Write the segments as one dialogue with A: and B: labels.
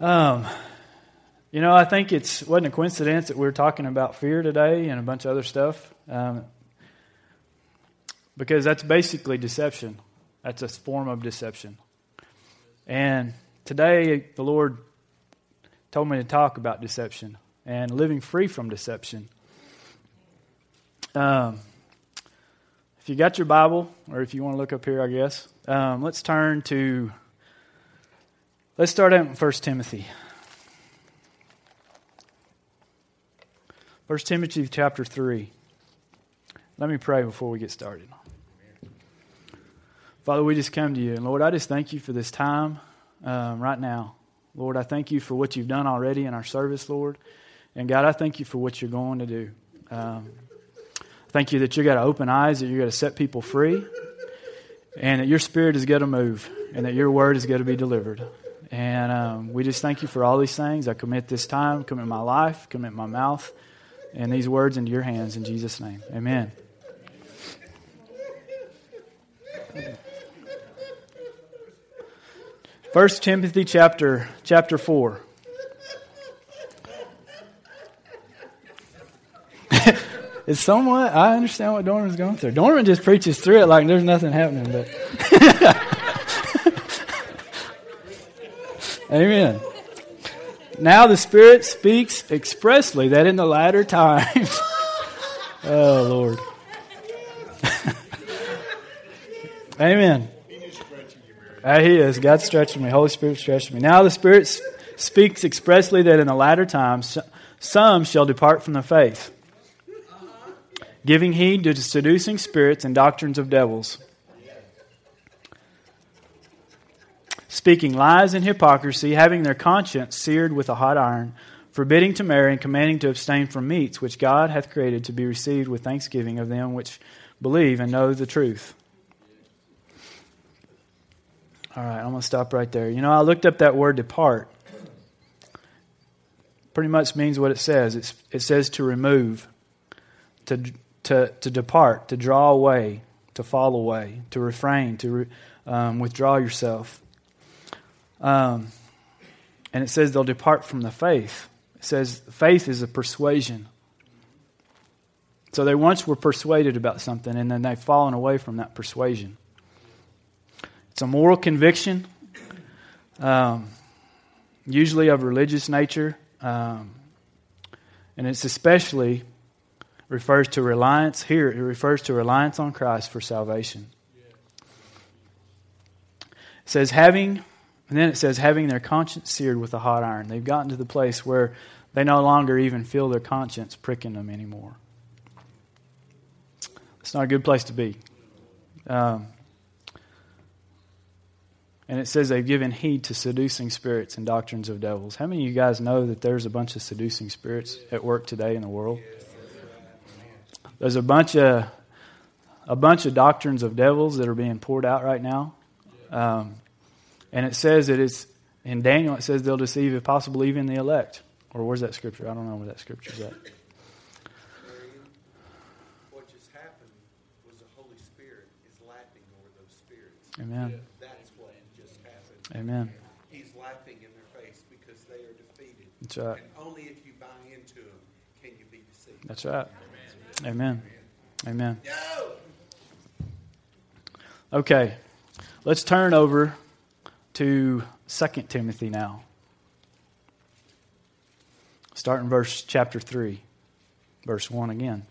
A: Um, you know, I think it's wasn't a coincidence that we are talking about fear today and a bunch of other stuff, um, because that's basically deception. That's a form of deception. And today, the Lord told me to talk about deception and living free from deception. Um, if you got your Bible, or if you want to look up here, I guess, um, let's turn to Let's start out in 1 Timothy. 1 Timothy chapter 3. Let me pray before we get started. Father, we just come to you. And Lord, I just thank you for this time um, right now. Lord, I thank you for what you've done already in our service, Lord. And God, I thank you for what you're going to do. Um, thank you that you have got to open eyes, that you have got to set people free, and that your spirit is going to move, and that your word is going to be delivered. And um, we just thank you for all these things. I commit this time, commit my life, commit my mouth, and these words into your hands in Jesus' name. Amen. First Timothy chapter chapter four. it's somewhat I understand what Dorman's going through. Dorman just preaches through it like there's nothing happening, but Amen. Now the Spirit speaks expressly that in the latter times. oh, Lord. Amen. Ah, he is. God stretching me. Holy Spirit stretching me. Now the Spirit speaks expressly that in the latter times some shall depart from the faith, giving heed to seducing spirits and doctrines of devils speaking lies and hypocrisy, having their conscience seared with a hot iron, forbidding to marry and commanding to abstain from meats which God hath created to be received with thanksgiving of them which believe and know the truth. All right, I'm going to stop right there. You know, I looked up that word depart. Pretty much means what it says. It's, it says to remove, to, to, to depart, to draw away, to fall away, to refrain, to re, um, withdraw yourself. Um, and it says they'll depart from the faith. It says faith is a persuasion. So they once were persuaded about something and then they've fallen away from that persuasion. It's a moral conviction, um, usually of religious nature. Um, and it's especially refers to reliance here it refers to reliance on christ for salvation it says having and then it says, having their conscience seared with a hot iron. They've gotten to the place where they no longer even feel their conscience pricking them anymore. It's not a good place to be. Um, and it says they've given heed to seducing spirits and doctrines of devils. How many of you guys know that there's a bunch of seducing spirits at work today in the world? There's a bunch of a bunch of doctrines of devils that are being poured out right now. Um, and it says that it's, in Daniel, it says they'll deceive, if possible, even the elect. Or where's that scripture? I don't know where that scripture's at.
B: What just happened was the Holy Spirit is lapping over those spirits.
A: Amen. Yeah.
B: That's what just happened.
A: Amen.
B: He's lapping in their face because they are defeated.
A: That's right. And
B: only if you buy into them can you be deceived.
A: That's right. Amen. Amen. Amen. Amen. Okay. Let's turn over to 2 Timothy now. Start in verse chapter 3, verse 1 again.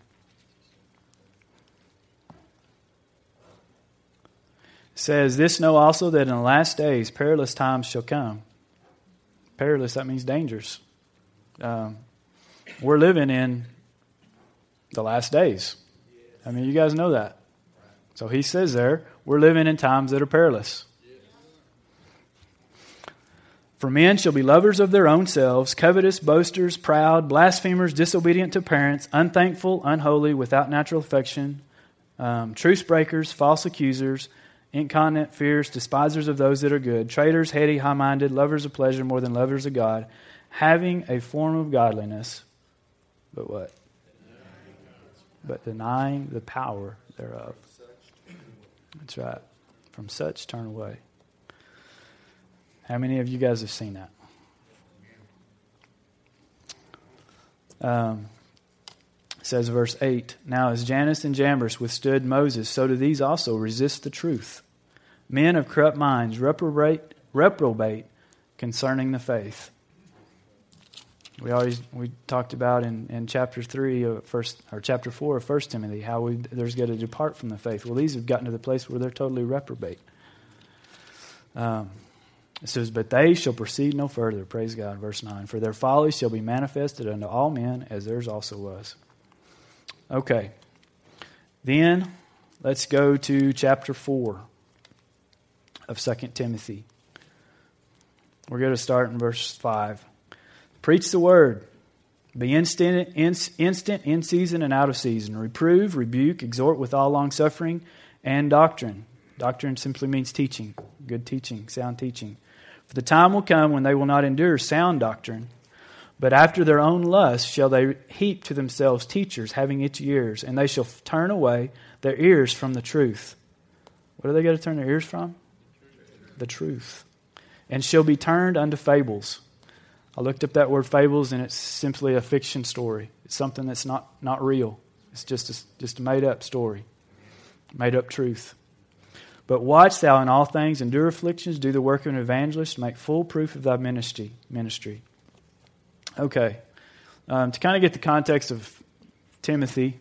A: It says, This know also that in the last days perilous times shall come. Perilous, that means dangerous. Um, we're living in the last days. I mean, you guys know that. So he says there, we're living in times that are perilous. For men shall be lovers of their own selves, covetous, boasters, proud, blasphemers, disobedient to parents, unthankful, unholy, without natural affection, um, truce breakers, false accusers, incontinent, fierce, despisers of those that are good, traitors, heady, high minded, lovers of pleasure more than lovers of God, having a form of godliness, but what? But denying the power thereof. That's right. From such turn away. How many of you guys have seen that? Um, says verse 8 Now, as Jannes and Jambres withstood Moses, so do these also resist the truth. Men of corrupt minds reprobate, reprobate concerning the faith. We always we talked about in, in chapter three of first or chapter four of First Timothy how we, there's got to depart from the faith. Well, these have gotten to the place where they're totally reprobate. Um, it says, But they shall proceed no further. Praise God. Verse 9. For their folly shall be manifested unto all men, as theirs also was. Okay. Then let's go to chapter 4 of 2 Timothy. We're going to start in verse 5. Preach the word. Be instant, instant in season and out of season. Reprove, rebuke, exhort with all long suffering and doctrine. Doctrine simply means teaching, good teaching, sound teaching. For the time will come when they will not endure sound doctrine, but after their own lust shall they heap to themselves teachers having itch ears, and they shall turn away their ears from the truth. What are they going to turn their ears from? The truth. And shall be turned unto fables. I looked up that word fables, and it's simply a fiction story. It's something that's not, not real. It's just a, just a made up story, made up truth. But watch thou in all things, endure afflictions, do the work of an evangelist, make full proof of thy ministry. Ministry. Okay. Um, to kind of get the context of Timothy,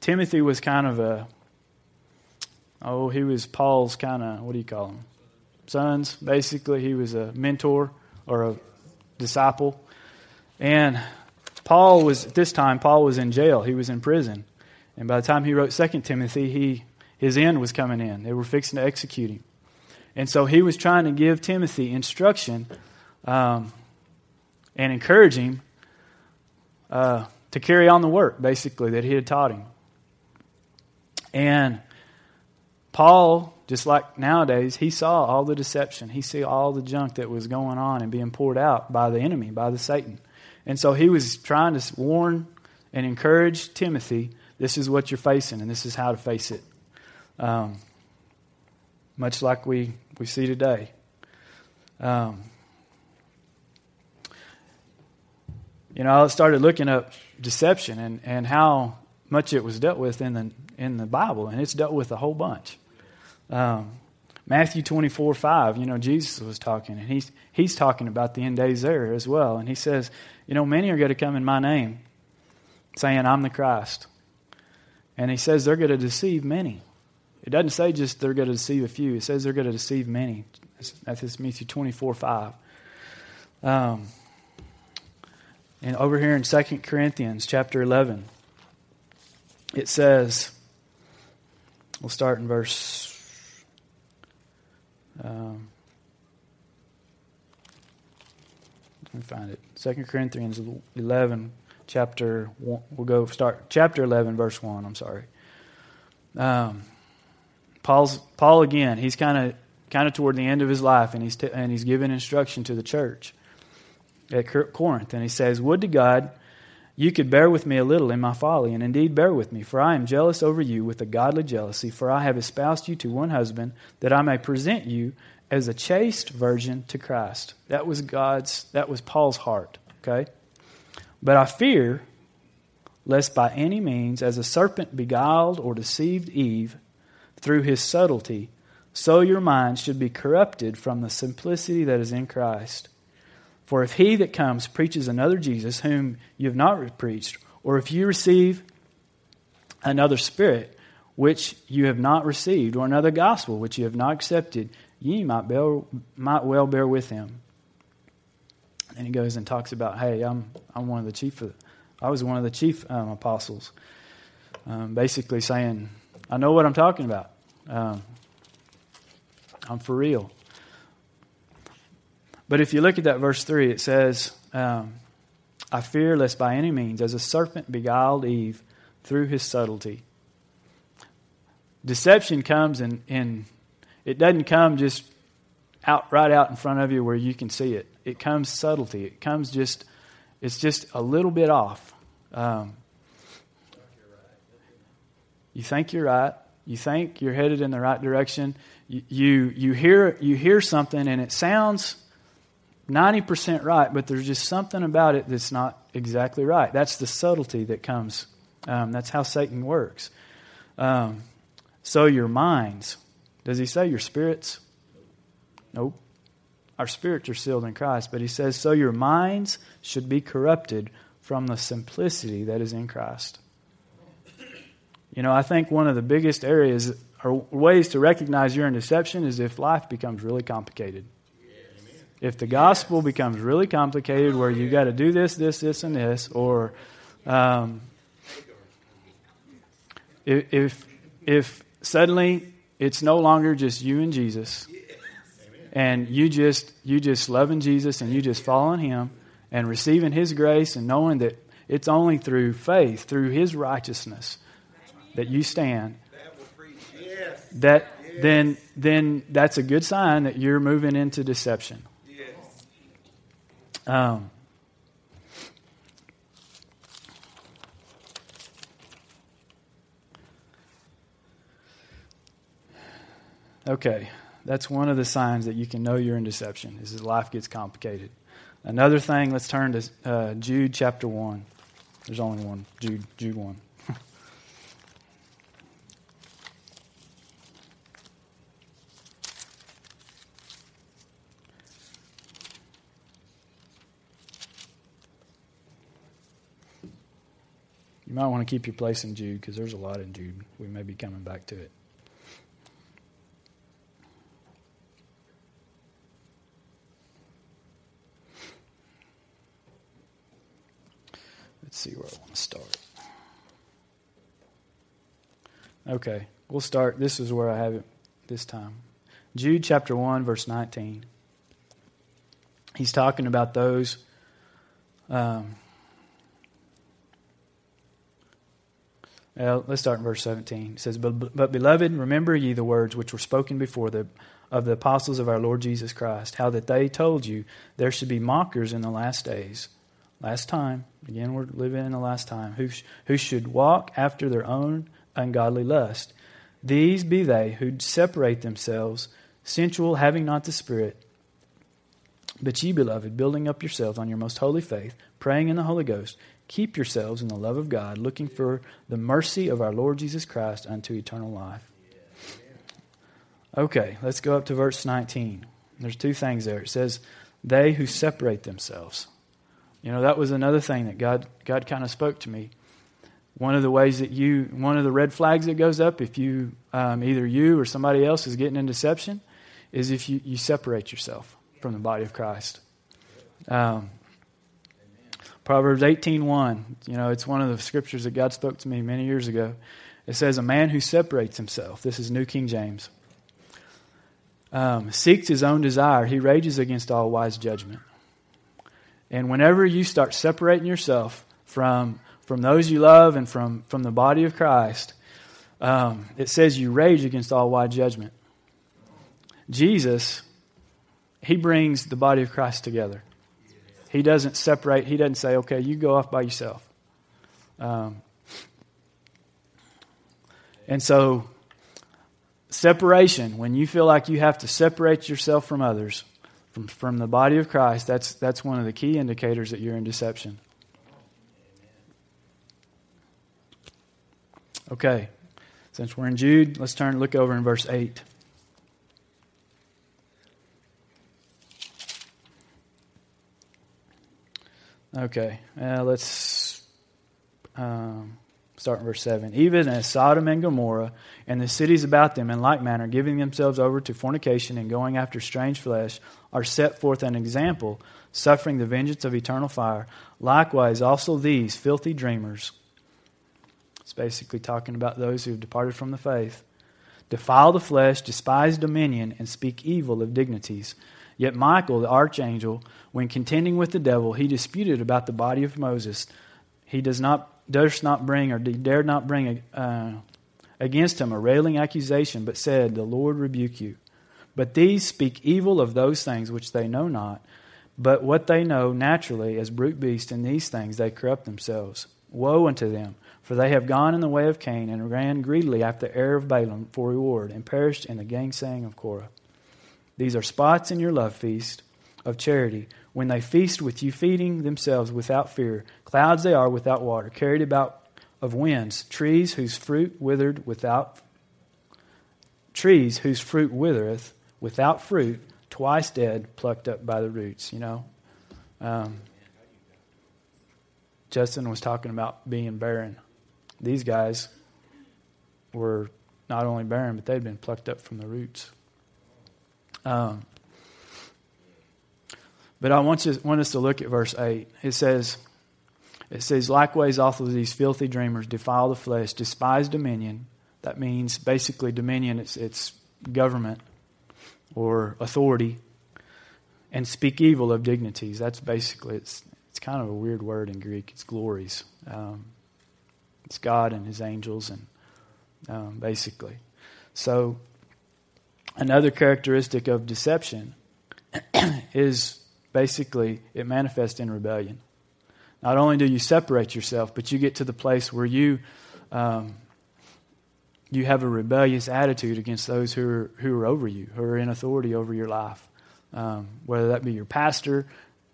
A: Timothy was kind of a, oh, he was Paul's kind of, what do you call him? Sons, basically. He was a mentor or a disciple. And Paul was, at this time, Paul was in jail. He was in prison. And by the time he wrote Second Timothy, he his end was coming in. They were fixing to execute him. And so he was trying to give Timothy instruction um, and encourage him uh, to carry on the work, basically, that he had taught him. And Paul, just like nowadays, he saw all the deception. He saw all the junk that was going on and being poured out by the enemy, by the Satan. And so he was trying to warn and encourage Timothy this is what you're facing, and this is how to face it um, much like we, we see today. Um, you know, I started looking up deception and, and how much it was dealt with in the, in the Bible, and it's dealt with a whole bunch. Um, Matthew 24, 5, you know, Jesus was talking, and he's, he's talking about the end days there as well. And he says, You know, many are going to come in my name, saying, I'm the Christ. And he says they're going to deceive many. It doesn't say just they're going to deceive a few, it says they're going to deceive many. That's Matthew 24 5. Um, and over here in 2 Corinthians chapter 11, it says, we'll start in verse. Um, let me find it. Second Corinthians 11, chapter 1. We'll go start chapter 11, verse 1. I'm sorry. Um, Paul's Paul again. He's kind of kind of toward the end of his life, and he's t- and he's giving instruction to the church at Corinth, and he says, "Would to God." You could bear with me a little in my folly, and indeed bear with me, for I am jealous over you with a godly jealousy, for I have espoused you to one husband, that I may present you as a chaste virgin to Christ. That was God's, that was Paul's heart, okay? But I fear lest by any means, as a serpent beguiled or deceived Eve, through his subtlety, so your minds should be corrupted from the simplicity that is in Christ. For if he that comes preaches another Jesus whom you have not preached, or if you receive another spirit which you have not received, or another gospel which you have not accepted, ye might, bear, might well bear with him. And he goes and talks about, hey, I'm, I'm one of the chief, I was one of the chief um, apostles. Um, basically saying, I know what I'm talking about. Um, I'm for real. But if you look at that verse 3, it says, um, I fear lest by any means, as a serpent beguiled Eve through his subtlety. Deception comes and, it doesn't come just out right out in front of you where you can see it. It comes subtlety. It comes just it's just a little bit off. Um, you think you're right, you think you're headed in the right direction. You, you, you, hear, you hear something and it sounds 90% right, but there's just something about it that's not exactly right. That's the subtlety that comes. Um, that's how Satan works. Um, so, your minds. Does he say your spirits? Nope. Our spirits are sealed in Christ, but he says, so your minds should be corrupted from the simplicity that is in Christ. You know, I think one of the biggest areas or ways to recognize you're in deception is if life becomes really complicated. If the gospel becomes really complicated, where you got to do this, this, this, and this, or um, if if suddenly it's no longer just you and Jesus, and you just you just loving Jesus and you just following Him and receiving His grace and knowing that it's only through faith, through His righteousness, that you stand, that then then that's a good sign that you're moving into deception. Um, okay, that's one of the signs that you can know you're in deception is that life gets complicated. Another thing, let's turn to uh, Jude chapter 1. There's only one, Jude, Jude 1. You might want to keep your place in Jude because there's a lot in Jude. We may be coming back to it. Let's see where I want to start. Okay, we'll start. This is where I have it this time. Jude chapter 1, verse 19. He's talking about those. Um, Uh, let's start in verse 17. It says, but, but, beloved, remember ye the words which were spoken before the, of the apostles of our Lord Jesus Christ, how that they told you there should be mockers in the last days. Last time, again, we're living in the last time, who, sh- who should walk after their own ungodly lust. These be they who separate themselves, sensual, having not the Spirit. But ye, beloved, building up yourselves on your most holy faith, praying in the Holy Ghost, keep yourselves in the love of God, looking for the mercy of our Lord Jesus Christ unto eternal life. Okay, let's go up to verse 19. There's two things there. It says, They who separate themselves. You know, that was another thing that God, God kind of spoke to me. One of the ways that you, one of the red flags that goes up if you, um, either you or somebody else is getting in deception, is if you, you separate yourself from the body of Christ. Um, Proverbs 18:1, you know, it's one of the scriptures that God spoke to me many years ago. It says, "A man who separates himself." This is New King James. Um, seeks his own desire. He rages against all wise judgment. And whenever you start separating yourself from from those you love and from from the body of Christ, um, it says you rage against all wise judgment. Jesus, he brings the body of Christ together. He doesn't separate. He doesn't say, okay, you go off by yourself. Um, and so, separation, when you feel like you have to separate yourself from others, from, from the body of Christ, that's, that's one of the key indicators that you're in deception. Okay, since we're in Jude, let's turn look over in verse 8. Okay, uh, let's um, start in verse 7. Even as Sodom and Gomorrah and the cities about them, in like manner, giving themselves over to fornication and going after strange flesh, are set forth an example, suffering the vengeance of eternal fire. Likewise, also these filthy dreamers. It's basically talking about those who have departed from the faith. Defile the flesh, despise dominion, and speak evil of dignities. Yet Michael, the archangel, when contending with the devil, he disputed about the body of Moses. He does not durst not bring or dared not bring a, uh, against him a railing accusation, but said, "The Lord rebuke you." But these speak evil of those things which they know not, but what they know naturally as brute beasts, in these things they corrupt themselves. Woe unto them! For they have gone in the way of Cain, and ran greedily after the heir of Balaam for reward, and perished in the gainsaying of Korah. These are spots in your love feast, of charity. When they feast with you, feeding themselves without fear, clouds they are without water, carried about of winds, trees whose fruit withered without trees whose fruit withereth without fruit, twice dead, plucked up by the roots. You know, um, Justin was talking about being barren. These guys were not only barren, but they'd been plucked up from the roots. Um, but I want, you, want us to look at verse 8. It says, it says, likewise, also these filthy dreamers defile the flesh, despise dominion. That means basically dominion, it's, it's government or authority, and speak evil of dignities. That's basically, it's, it's kind of a weird word in Greek. It's glories. Um, it's God and his angels, and um, basically. So, another characteristic of deception is basically, it manifests in rebellion. Not only do you separate yourself, but you get to the place where you, um, you have a rebellious attitude against those who are, who are over you, who are in authority over your life, um, whether that be your pastor,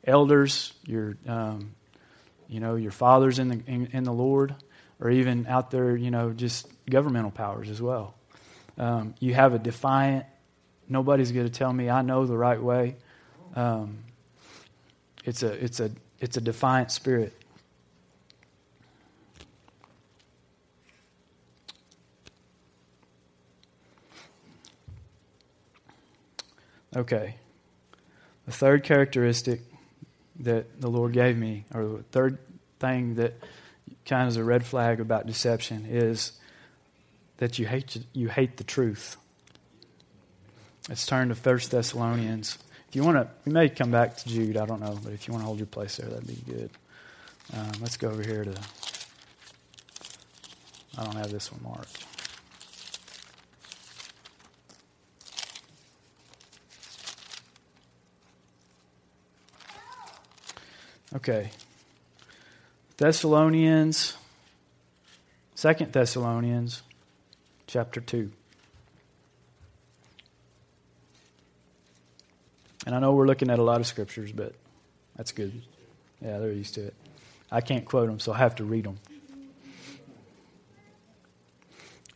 A: elders, your, um, you know, your fathers in the, in, in, the Lord, or even out there, you know, just governmental powers as well. Um, you have a defiant, nobody's going to tell me I know the right way. Um, it's a, it's a, it's a defiant spirit. Okay. The third characteristic that the Lord gave me, or the third thing that kind of is a red flag about deception, is that you hate you hate the truth. Let's turn to 1 Thessalonians if you want to, we may come back to Jude. I don't know, but if you want to hold your place there, that'd be good. Um, let's go over here to. I don't have this one marked. Okay. Thessalonians, Second Thessalonians, chapter 2. And I know we're looking at a lot of scriptures, but that's good. Yeah, they're used to it. I can't quote them, so I have to read them.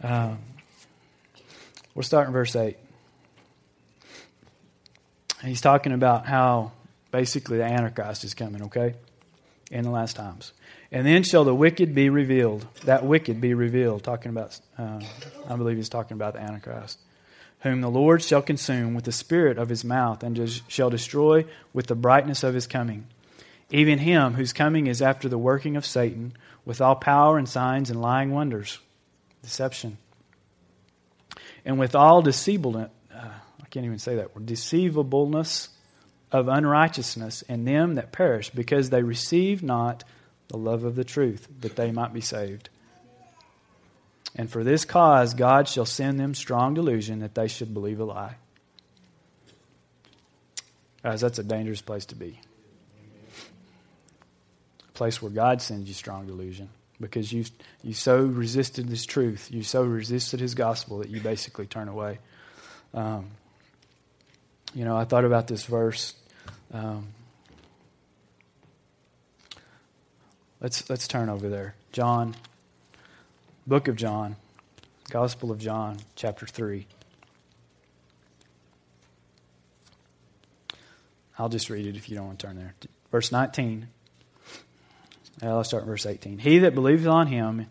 A: Um, we'll start in verse 8. He's talking about how basically the Antichrist is coming, okay? In the last times. And then shall the wicked be revealed. That wicked be revealed. Talking about, uh, I believe he's talking about the Antichrist whom the Lord shall consume with the spirit of his mouth, and shall destroy with the brightness of his coming. Even him whose coming is after the working of Satan, with all power and signs and lying wonders, deception, and with all deceivableness, uh, I can't even say that word, deceivableness of unrighteousness, in them that perish, because they receive not the love of the truth, that they might be saved. And for this cause, God shall send them strong delusion that they should believe a lie. Guys, that's a dangerous place to be. A place where God sends you strong delusion because you you so resisted His truth, you so resisted His gospel that you basically turn away. Um, you know, I thought about this verse. Um, let's let's turn over there, John Book of John, Gospel of John, chapter 3. I'll just read it if you don't want to turn there. Verse 19. i let's start in verse 18. He that believes on him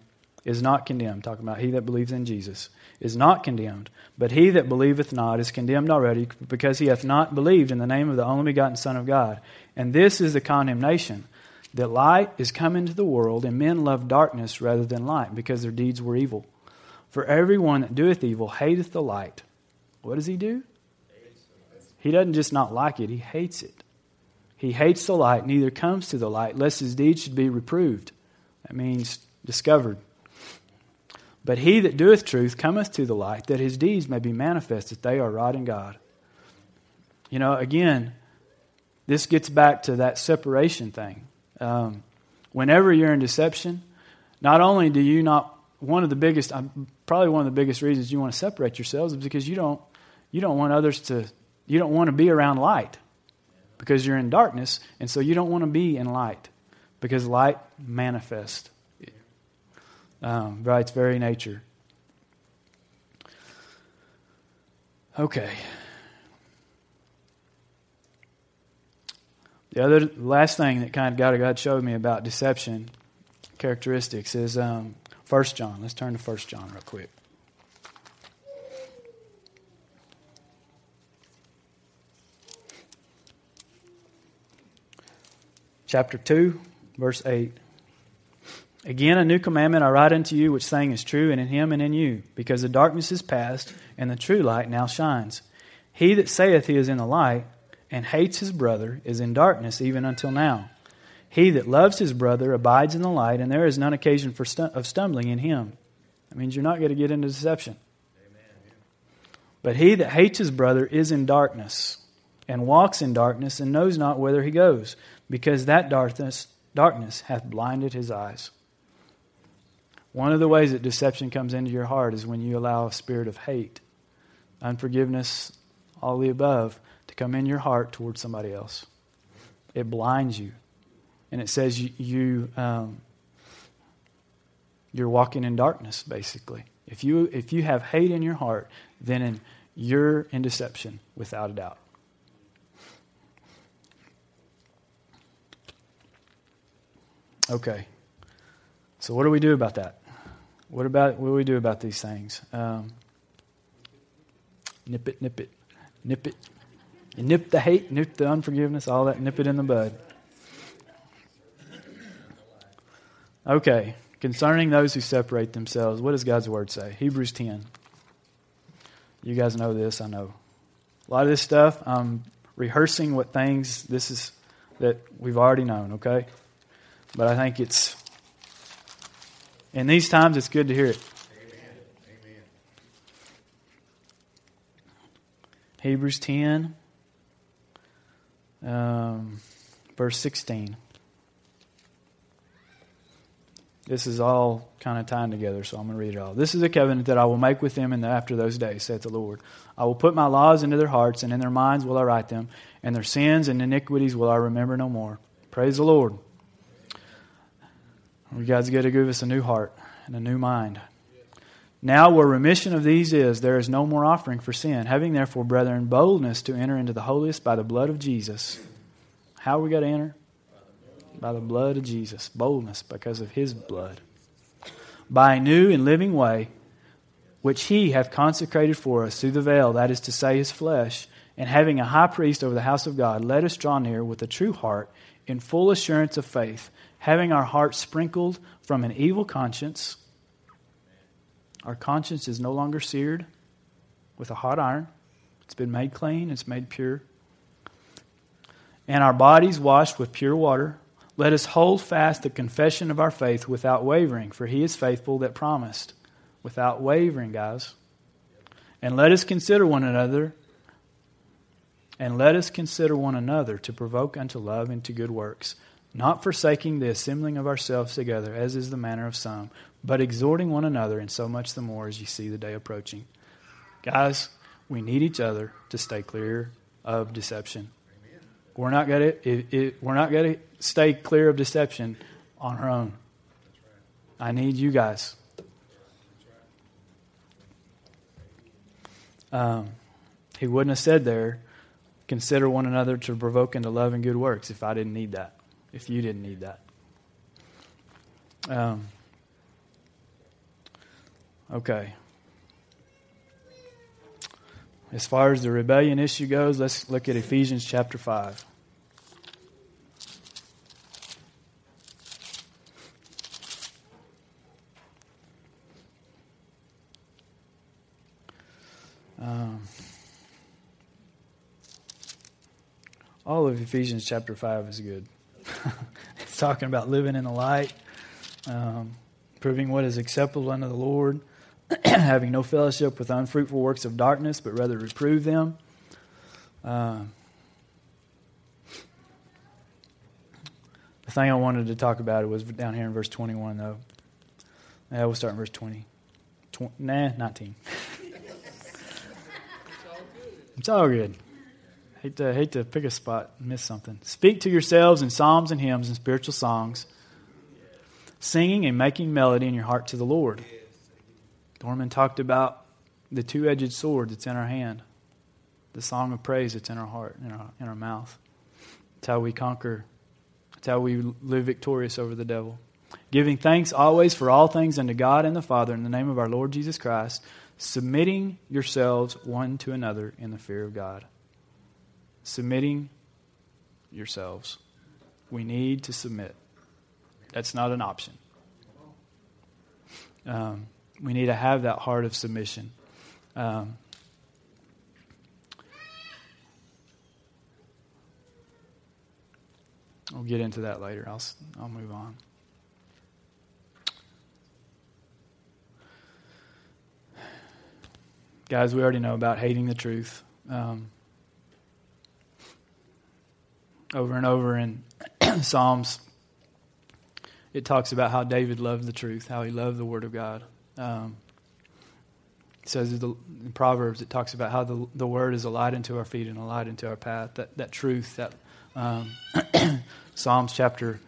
A: is not condemned. Talking about he that believes in Jesus is not condemned. But he that believeth not is condemned already because he hath not believed in the name of the only begotten Son of God. And this is the condemnation that light is come into the world, and men love darkness rather than light, because their deeds were evil. For everyone that doeth evil hateth the light. What does he do? He doesn't just not like it, he hates it. He hates the light, neither comes to the light, lest his deeds should be reproved. That means discovered. But he that doeth truth cometh to the light, that his deeds may be manifest that they are right in God. You know, again, this gets back to that separation thing. Um, whenever you're in deception, not only do you not one of the biggest um, probably one of the biggest reasons you want to separate yourselves is because you don't you don't want others to you don't want to be around light because you're in darkness and so you don't want to be in light because light manifests um, by its very nature okay The other last thing that kind of God, God showed me about deception characteristics is um, 1 John. Let's turn to 1 John real quick. Chapter 2, verse 8. Again, a new commandment I write unto you, which saying is true, and in him and in you, because the darkness is past, and the true light now shines. He that saith he is in the light and hates his brother is in darkness even until now. He that loves his brother abides in the light, and there is none occasion for stu- of stumbling in him. That means you're not going to get into deception. Amen. But he that hates his brother is in darkness, and walks in darkness, and knows not whither he goes, because that darkness, darkness hath blinded his eyes. One of the ways that deception comes into your heart is when you allow a spirit of hate, unforgiveness, all the above come in your heart towards somebody else. It blinds you. And it says you, you um, you're walking in darkness, basically. If you, if you have hate in your heart, then in, you're in deception, without a doubt. Okay. So, what do we do about that? What about what do we do about these things? Um, nip it, nip it, nip it. You nip the hate, nip the unforgiveness, all that, nip it in the bud. Okay, concerning those who separate themselves, what does God's word say? Hebrews 10. You guys know this, I know. A lot of this stuff, I'm um, rehearsing what things this is that we've already known, okay? But I think it's, in these times, it's good to hear it. Amen. Amen. Hebrews 10 um, verse 16. This is all kind of tied together, so I'm going to read it all. This is a covenant that I will make with them in the, after those days, saith the Lord. I will put my laws into their hearts, and in their minds will I write them, and their sins and iniquities will I remember no more. Praise the Lord. God's got to give us a new heart and a new mind. Now, where remission of these is, there is no more offering for sin. Having therefore, brethren, boldness to enter into the holiest by the blood of Jesus. How are we going to enter? By the blood of Jesus. Boldness because of his blood. By a new and living way, which he hath consecrated for us through the veil, that is to say, his flesh, and having a high priest over the house of God, let us draw near with a true heart in full assurance of faith, having our hearts sprinkled from an evil conscience our conscience is no longer seared with a hot iron, it's been made clean, it's made pure. And our bodies washed with pure water. Let us hold fast the confession of our faith without wavering, for he is faithful that promised. Without wavering, guys. And let us consider one another and let us consider one another to provoke unto love and to good works, not forsaking the assembling of ourselves together, as is the manner of some, but exhorting one another, and so much the more as you see the day approaching. Guys, we need each other to stay clear of deception. We're not gonna it, it, we're not gonna stay clear of deception on our own. I need you guys. Um, he wouldn't have said there, consider one another to provoke into love and good works if I didn't need that if you didn't need that. Um, okay. As far as the rebellion issue goes, let's look at Ephesians chapter 5. Um, all of Ephesians chapter 5 is good. it's talking about living in the light, um, proving what is acceptable unto the Lord, having no fellowship with unfruitful works of darkness, but rather reprove them. Uh, the thing I wanted to talk about was down here in verse 21, though. Yeah, we'll start in verse 20. Tw- nah, 19. it's all good. It's all good hate to, hate to pick a spot and miss something. Speak to yourselves in psalms and hymns and spiritual songs, singing and making melody in your heart to the Lord. Dorman talked about the two edged sword that's in our hand, the song of praise that's in our heart, in our, in our mouth. It's how we conquer, it's how we live victorious over the devil. Giving thanks always for all things unto God and the Father in the name of our Lord Jesus Christ, submitting yourselves one to another in the fear of God submitting yourselves. We need to submit. That's not an option. Um, we need to have that heart of submission. Um, I'll get into that later. I'll, I'll move on. Guys, we already know about hating the truth. Um, over and over in Psalms, it talks about how David loved the truth, how he loved the Word of God. Um, it says in Proverbs, it talks about how the, the Word is a light into our feet and a light into our path. That, that truth, that um, Psalms chapter,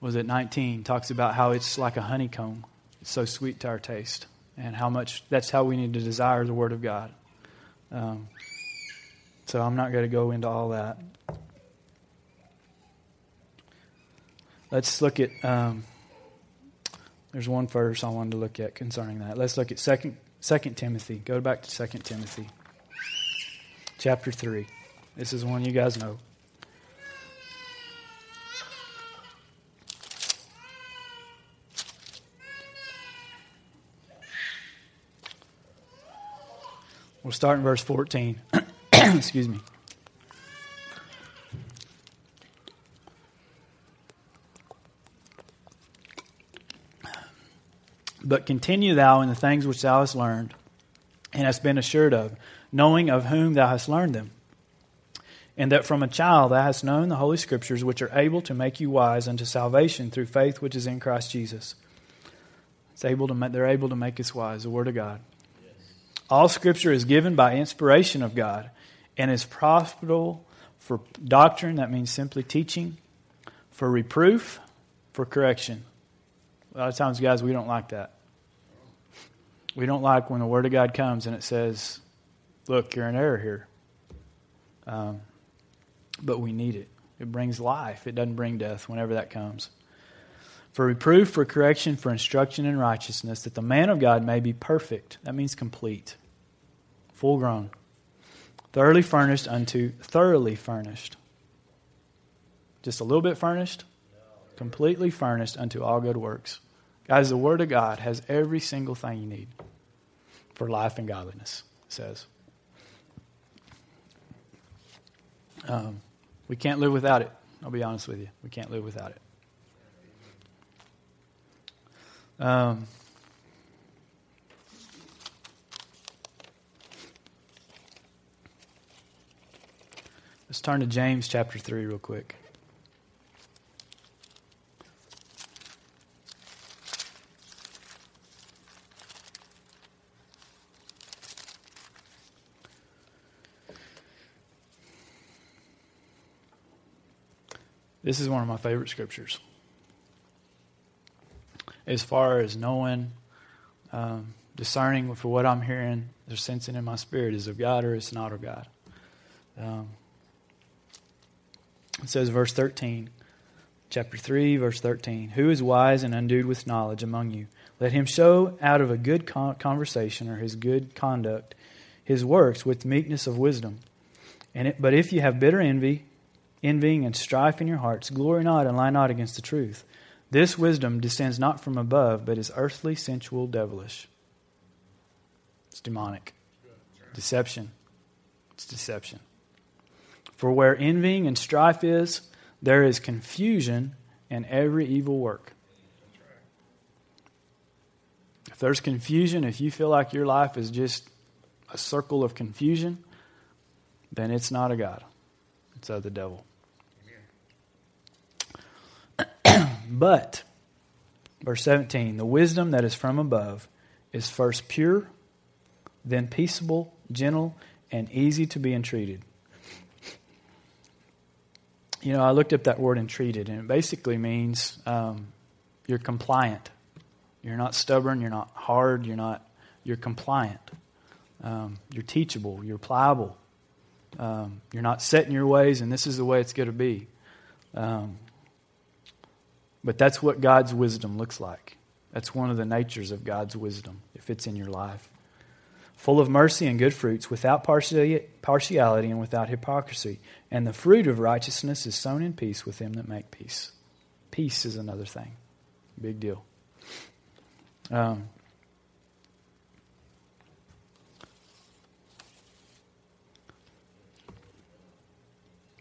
A: was it 19, talks about how it's like a honeycomb. It's so sweet to our taste, and how much that's how we need to desire the Word of God. Um, so I'm not going to go into all that. Let's look at, um, there's one verse I wanted to look at concerning that. Let's look at second Second Timothy. Go back to Second Timothy, chapter 3. This is one you guys know. We'll start in verse 14. Excuse me. But continue thou in the things which thou hast learned and hast been assured of, knowing of whom thou hast learned them. And that from a child thou hast known the Holy Scriptures, which are able to make you wise unto salvation through faith which is in Christ Jesus. It's able to make, they're able to make us wise, the Word of God. Yes. All Scripture is given by inspiration of God and is profitable for doctrine, that means simply teaching, for reproof, for correction. A lot of times, guys, we don't like that. We don't like when the Word of God comes and it says, look, you're in error here. Um, but we need it. It brings life, it doesn't bring death whenever that comes. For reproof, for correction, for instruction in righteousness, that the man of God may be perfect. That means complete, full grown, thoroughly furnished unto, thoroughly furnished. Just a little bit furnished, completely furnished unto all good works. Guys, the Word of God has every single thing you need for life and godliness, it says. Um, we can't live without it. I'll be honest with you. We can't live without it. Um, let's turn to James chapter 3 real quick. This is one of my favorite scriptures. As far as knowing, um, discerning for what I'm hearing, or sensing in my spirit is of God or it's not of God. Um, it says, verse 13, chapter 3, verse 13 Who is wise and endued with knowledge among you? Let him show out of a good conversation or his good conduct his works with meekness of wisdom. And it, but if you have bitter envy envying and strife in your hearts, glory not and lie not against the truth. This wisdom descends not from above, but is earthly, sensual, devilish. It's demonic. Deception. It's deception. For where envying and strife is, there is confusion and every evil work. If there's confusion, if you feel like your life is just a circle of confusion, then it's not a God, it's of the devil. But, verse 17, the wisdom that is from above is first pure, then peaceable, gentle, and easy to be entreated. You know, I looked up that word entreated, and it basically means um, you're compliant. You're not stubborn, you're not hard, you're not, you're compliant. Um, you're teachable, you're pliable. Um, you're not set in your ways, and this is the way it's going to be. Um, but that's what God's wisdom looks like. That's one of the natures of God's wisdom, if it's in your life. Full of mercy and good fruits, without partiality and without hypocrisy. And the fruit of righteousness is sown in peace with them that make peace. Peace is another thing. Big deal. Um,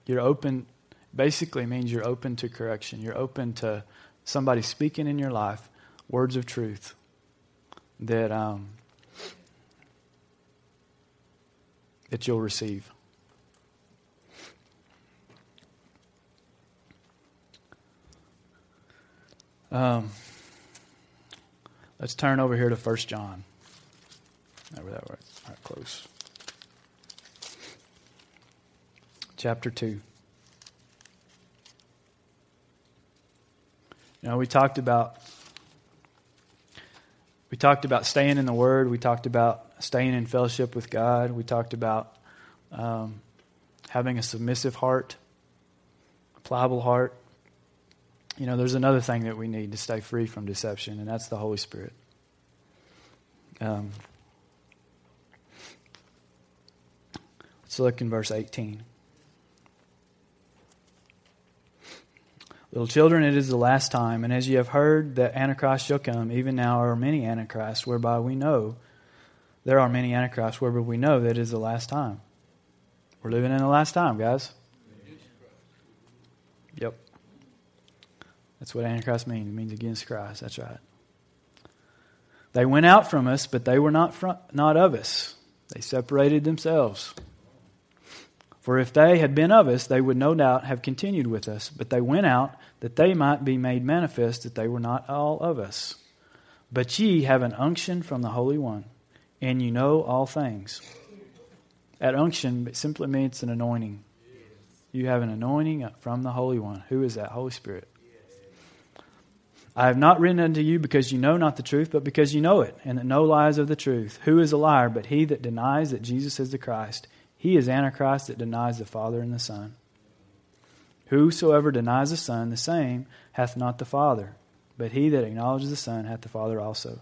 A: you're open, basically means you're open to correction. You're open to somebody speaking in your life words of truth that um, that you'll receive. Um, let's turn over here to First John. Never that way, right close. Chapter two. You know, we talked about we talked about staying in the Word. We talked about staying in fellowship with God. We talked about um, having a submissive heart, a pliable heart. You know, there's another thing that we need to stay free from deception, and that's the Holy Spirit. Um, let's look in verse 18. Little children, it is the last time, and as you have heard that Antichrist shall come, even now are many Antichrists, whereby we know there are many Antichrists, whereby we know that it is the last time. We're living in the last time, guys. Yep. That's what Antichrist means. It means against Christ. That's right. They went out from us, but they were not, from, not of us. They separated themselves. For if they had been of us, they would no doubt have continued with us. But they went out that they might be made manifest that they were not all of us. But ye have an unction from the Holy One, and you know all things. That unction simply means an anointing. You have an anointing from the Holy One. Who is that? Holy Spirit. I have not written unto you because you know not the truth, but because you know it, and that no lies of the truth. Who is a liar but he that denies that Jesus is the Christ? He is Antichrist that denies the Father and the Son. Whosoever denies the Son, the same hath not the Father, but he that acknowledges the Son hath the Father also.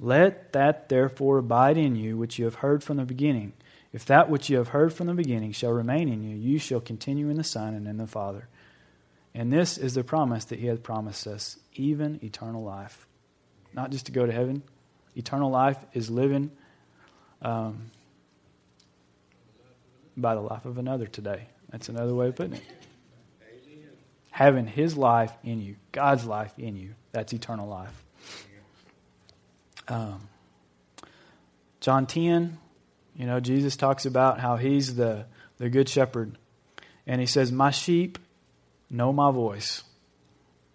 A: Let that therefore abide in you which you have heard from the beginning. If that which you have heard from the beginning shall remain in you, you shall continue in the Son and in the Father. And this is the promise that He hath promised us, even eternal life. Not just to go to heaven, eternal life is living um, by the life of another today. That's another way of putting it. Having his life in you, God's life in you, that's eternal life. Um, John 10, you know, Jesus talks about how he's the, the good shepherd. And he says, My sheep know my voice.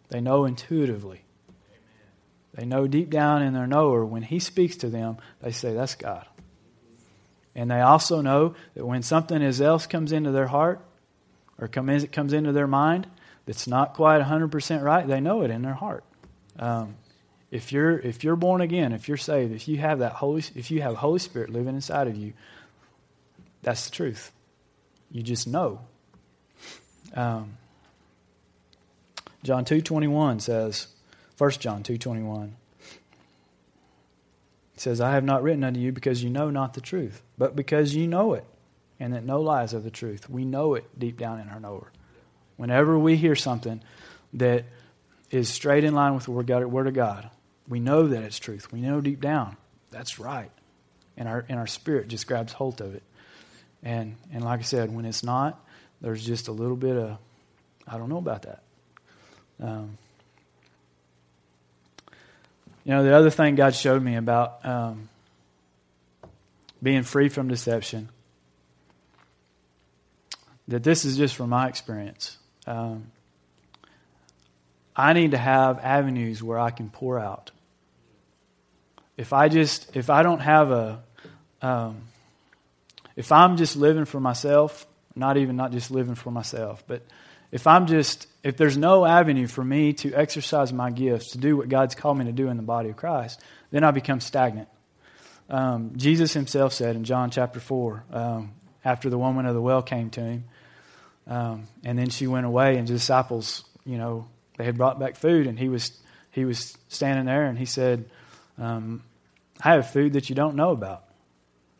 A: They know intuitively. Amen. They know deep down in their knower when he speaks to them, they say, That's God. And they also know that when something else comes into their heart or come in, comes into their mind that's not quite 100% right, they know it in their heart. Um, if, you're, if you're born again, if you're saved, if you have that Holy, if you have Holy Spirit living inside of you, that's the truth. You just know. Um, John 2.21 says, 1 John 2.21, says, I have not written unto you because you know not the truth, but because you know it, and that no lies are the truth. We know it deep down in our knower. Whenever we hear something that is straight in line with the Word of God, we know that it's truth. We know deep down that's right. And our, and our spirit just grabs hold of it. And, and like I said, when it's not, there's just a little bit of, I don't know about that. Um, you know, the other thing God showed me about um, being free from deception, that this is just from my experience. Um, I need to have avenues where I can pour out. If I just, if I don't have a, um, if I'm just living for myself, not even not just living for myself, but if I'm just, if there's no avenue for me to exercise my gifts, to do what God's called me to do in the body of Christ, then I become stagnant. Um, Jesus himself said in John chapter 4, um, after the woman of the well came to him, um, and then she went away, and the disciples, you know, they had brought back food, and he was, he was standing there, and he said, um, I have food that you don't know about,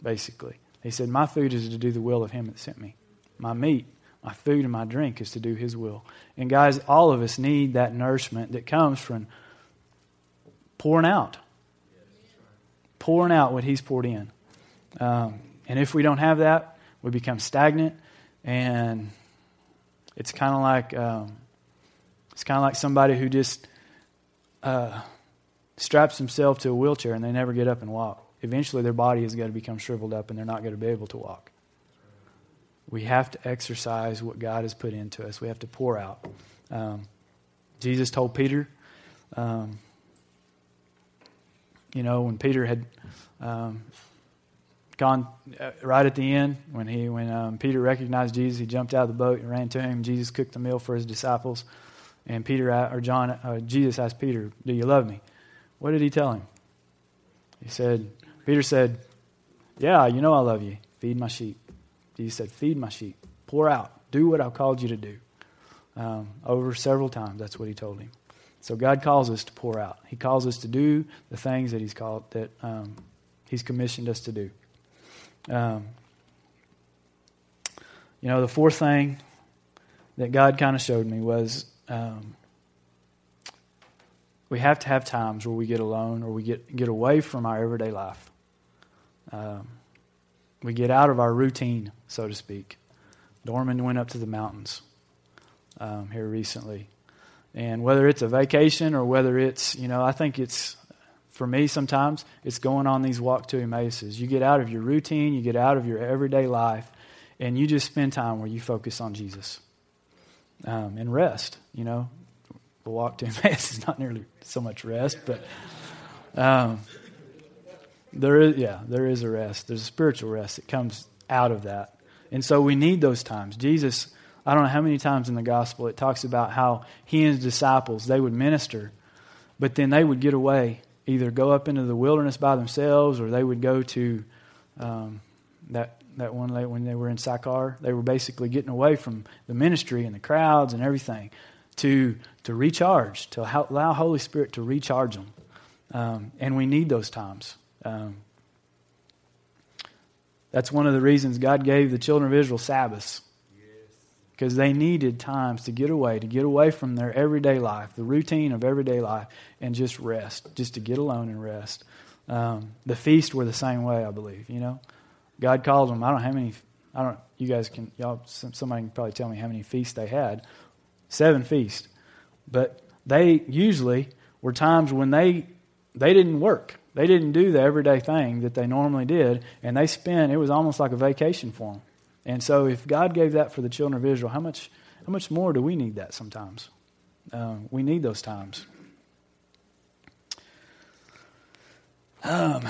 A: basically. He said, My food is to do the will of him that sent me. My meat my food and my drink is to do His will. And guys, all of us need that nourishment that comes from pouring out, pouring out what He's poured in. Um, and if we don't have that, we become stagnant, and it's kind of like um, it's kind of like somebody who just uh, straps themselves to a wheelchair and they never get up and walk. Eventually, their body is going to become shriveled up, and they're not going to be able to walk. We have to exercise what God has put into us. We have to pour out. Um, Jesus told Peter, um, you know, when Peter had um, gone uh, right at the end, when he when um, Peter recognized Jesus, he jumped out of the boat and ran to him. Jesus cooked the meal for his disciples, and Peter uh, or John, uh, Jesus asked Peter, "Do you love me?" What did he tell him? He said, Peter said, "Yeah, you know I love you. Feed my sheep." Jesus said, Feed my sheep, pour out, do what I've called you to do. Um, over several times, that's what he told him. So God calls us to pour out. He calls us to do the things that He's called that um, He's commissioned us to do. Um, you know, the fourth thing that God kind of showed me was um, we have to have times where we get alone or we get get away from our everyday life. Um, we get out of our routine, so to speak. Dorman went up to the mountains um, here recently. And whether it's a vacation or whether it's, you know, I think it's, for me sometimes, it's going on these walk to Emmaus's. You get out of your routine, you get out of your everyday life, and you just spend time where you focus on Jesus um, and rest, you know. The walk to Emmaus is not nearly so much rest, but um, there is, yeah, there is a rest. There's a spiritual rest that comes out of that. And so we need those times. Jesus, I don't know how many times in the gospel it talks about how he and his disciples, they would minister, but then they would get away, either go up into the wilderness by themselves or they would go to um, that, that one late when they were in Sychar. They were basically getting away from the ministry and the crowds and everything to, to recharge, to allow Holy Spirit to recharge them. Um, and we need those times. Um, that's one of the reasons God gave the children of Israel Sabbaths. Because yes. they needed times to get away, to get away from their everyday life, the routine of everyday life, and just rest, just to get alone and rest. Um, the feasts were the same way, I believe. You know, God called them. I don't know how many. I don't. You guys can. Y'all. Somebody can probably tell me how many feasts they had. Seven feasts, but they usually were times when they they didn't work. They didn't do the everyday thing that they normally did, and they spent, it was almost like a vacation for them. And so, if God gave that for the children of Israel, how much, how much more do we need that sometimes? Uh, we need those times. Um,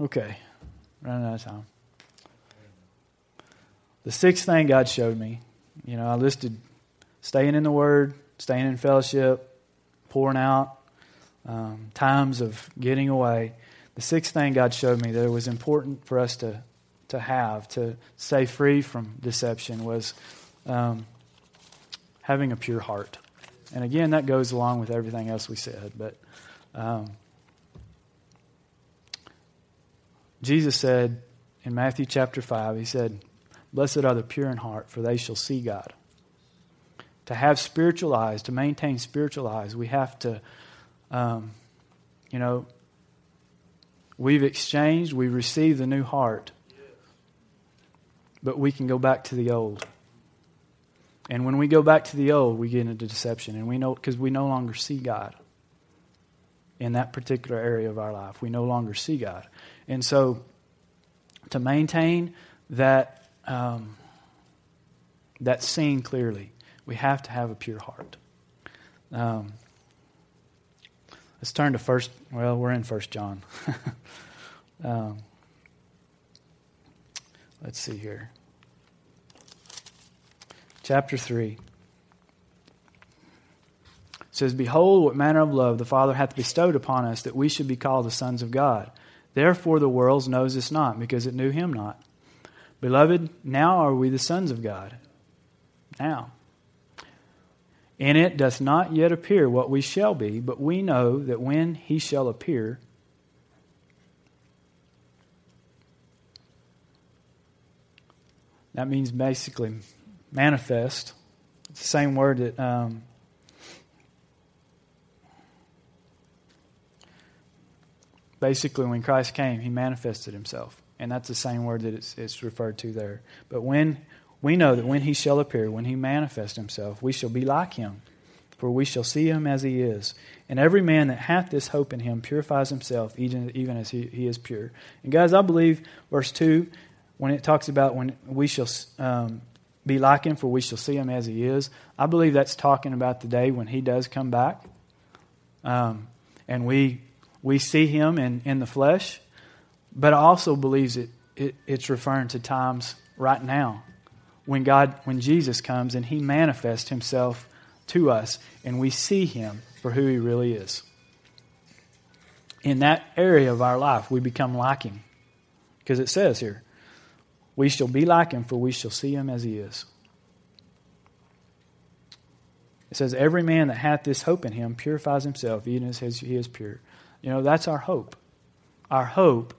A: okay, running out of time. The sixth thing God showed me, you know, I listed staying in the Word, staying in fellowship, pouring out, um, times of getting away. The sixth thing God showed me that it was important for us to, to have to stay free from deception was um, having a pure heart. And again, that goes along with everything else we said, but. Um, Jesus said in Matthew chapter 5, He said, Blessed are the pure in heart, for they shall see God. To have spiritual eyes, to maintain spiritual eyes, we have to um, you know, we've exchanged, we've received the new heart, but we can go back to the old. And when we go back to the old, we get into deception, and we know because we no longer see God in that particular area of our life. We no longer see God, and so to maintain that um, that seeing clearly, we have to have a pure heart. Um, Let's turn to first. Well, we're in First John. um, let's see here, chapter three. says, Behold, what manner of love the Father hath bestowed upon us, that we should be called the sons of God. Therefore the world knows us not, because it knew him not. Beloved, now are we the sons of God. Now. In it does not yet appear what we shall be, but we know that when he shall appear, that means basically manifest. It's the same word that um, basically when Christ came, he manifested himself. And that's the same word that it's, it's referred to there. But when we know that when he shall appear, when he manifest himself, we shall be like him, for we shall see him as he is. And every man that hath this hope in him purifies himself, even, even as he, he is pure. And guys, I believe verse 2, when it talks about when we shall um, be like him, for we shall see him as he is, I believe that's talking about the day when he does come back. Um, and we, we see him in, in the flesh. But I also believe it, it, it's referring to times right now when God, when Jesus comes and he manifests himself to us and we see him for who he really is. In that area of our life, we become like him. Because it says here, we shall be like him, for we shall see him as he is. It says, Every man that hath this hope in him purifies himself, even as he is pure. You know, that's our hope. Our hope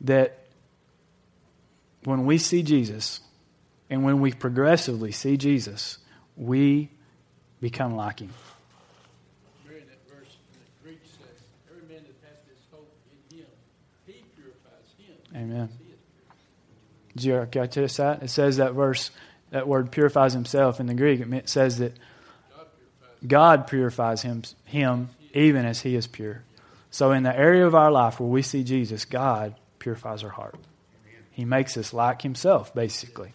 A: that when we see Jesus, and when we progressively see Jesus, we become like him. Amen. Did you catch that? It says that verse, that word purifies himself in the Greek. It says that God purifies him, him even as he is pure. So, in the area of our life where we see Jesus, God purifies our heart. He makes us like himself, basically.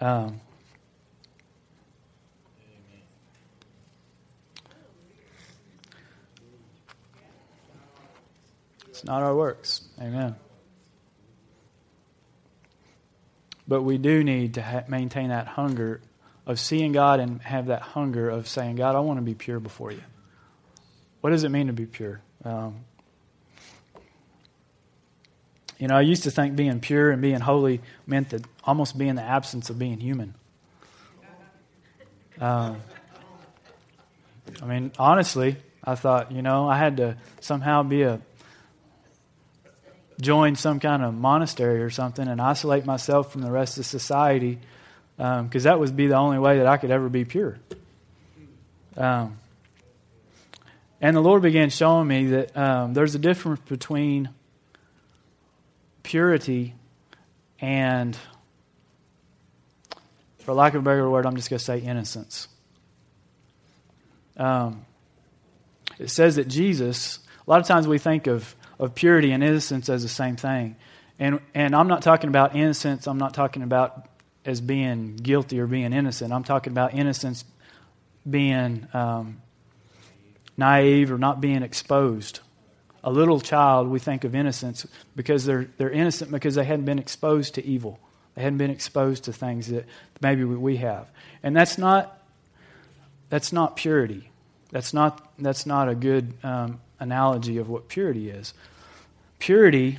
A: Um, it's not our works. Amen. But we do need to ha- maintain that hunger of seeing God and have that hunger of saying, God, I want to be pure before you. What does it mean to be pure? Um, you know, I used to think being pure and being holy meant that almost being the absence of being human. Uh, I mean, honestly, I thought, you know, I had to somehow be a join some kind of monastery or something and isolate myself from the rest of society because um, that would be the only way that I could ever be pure. Um, and the Lord began showing me that um, there's a difference between purity and, for lack of a better word, I'm just going to say innocence. Um, it says that Jesus, a lot of times we think of, of purity and innocence as the same thing. And, and I'm not talking about innocence, I'm not talking about as being guilty or being innocent. I'm talking about innocence being um, naive or not being exposed a little child, we think of innocence because they're, they're innocent because they hadn't been exposed to evil. They hadn't been exposed to things that maybe we have. And that's not, that's not purity. That's not, that's not a good um, analogy of what purity is. Purity,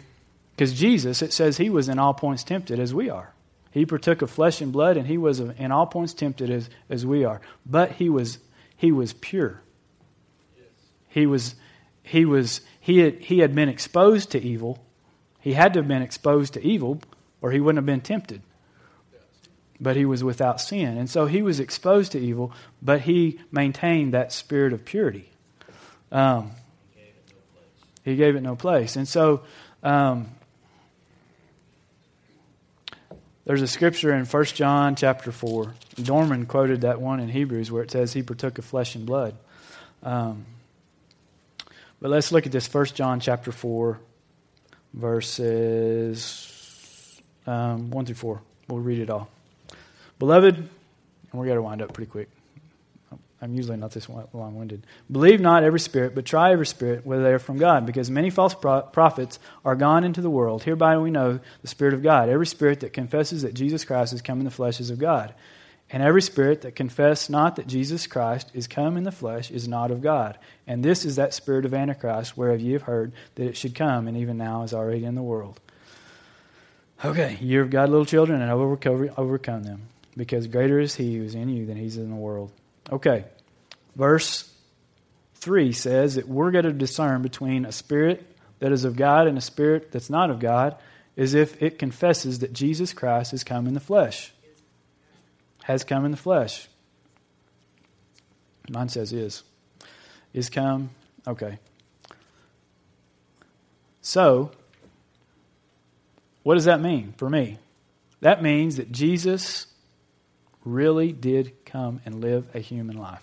A: because Jesus, it says he was in all points tempted as we are. He partook of flesh and blood, and he was in all points tempted as, as we are. But he was, he was pure. He was, he was, he had, he had been exposed to evil. He had to have been exposed to evil, or he wouldn't have been tempted. But he was without sin. And so he was exposed to evil, but he maintained that spirit of purity. Um, he gave it no place. And so um, there's a scripture in 1 John chapter 4. Dorman quoted that one in Hebrews where it says, He partook of flesh and blood. Um, but let's look at this. First John chapter 4, verses um, 1 through 4. We'll read it all. Beloved, and we're going to wind up pretty quick. I'm usually not this long winded. Believe not every spirit, but try every spirit whether they are from God, because many false pro- prophets are gone into the world. Hereby we know the Spirit of God. Every spirit that confesses that Jesus Christ has come in the flesh is of God. And every spirit that confess not that Jesus Christ is come in the flesh is not of God. And this is that spirit of Antichrist, whereof ye have heard that it should come, and even now is already in the world. Okay, you have got little children, and overcome, overcome them, because greater is he who is in you than he's in the world. Okay, verse 3 says that we're going to discern between a spirit that is of God and a spirit that's not of God, as if it confesses that Jesus Christ is come in the flesh has come in the flesh. Mine says is. Is come. Okay. So, what does that mean for me? That means that Jesus really did come and live a human life.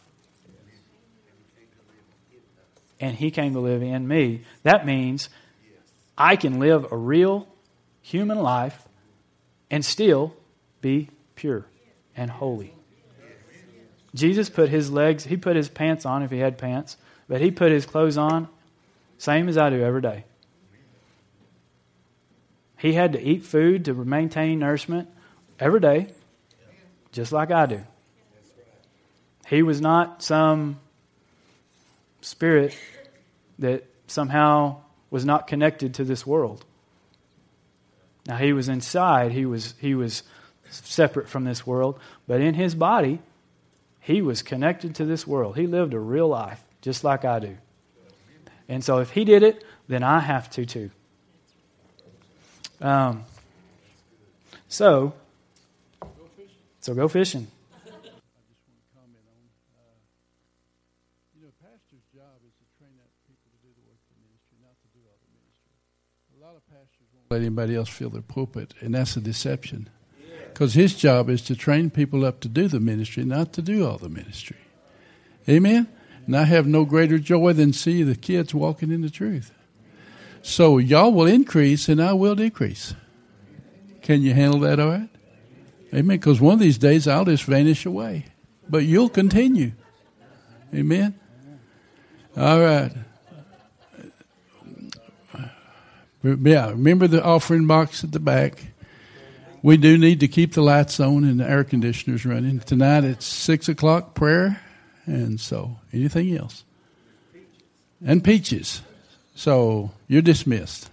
A: And he came to live in me. That means I can live a real human life and still be pure and holy. Jesus put his legs, he put his pants on if he had pants, but he put his clothes on, same as I do every day. He had to eat food to maintain nourishment every day, just like I do. He was not some spirit that somehow was not connected to this world. Now he was inside, he was he was separate from this world, but in his body, he was connected to this world. He lived a real life, just like I do. And so if he did it, then I have to too. Um, so, so go fishing. pastor's not
C: A lot of Let anybody else fill their pulpit, and that's a deception. Because his job is to train people up to do the ministry, not to do all the ministry. Amen? And I have no greater joy than see the kids walking in the truth. So y'all will increase and I will decrease. Can you handle that all right? Amen. Because one of these days I'll just vanish away. But you'll continue. Amen. All right. Yeah, remember the offering box at the back. We do need to keep the lights on and the air conditioners running. Tonight it's 6 o'clock prayer, and so anything else? And peaches. So you're dismissed.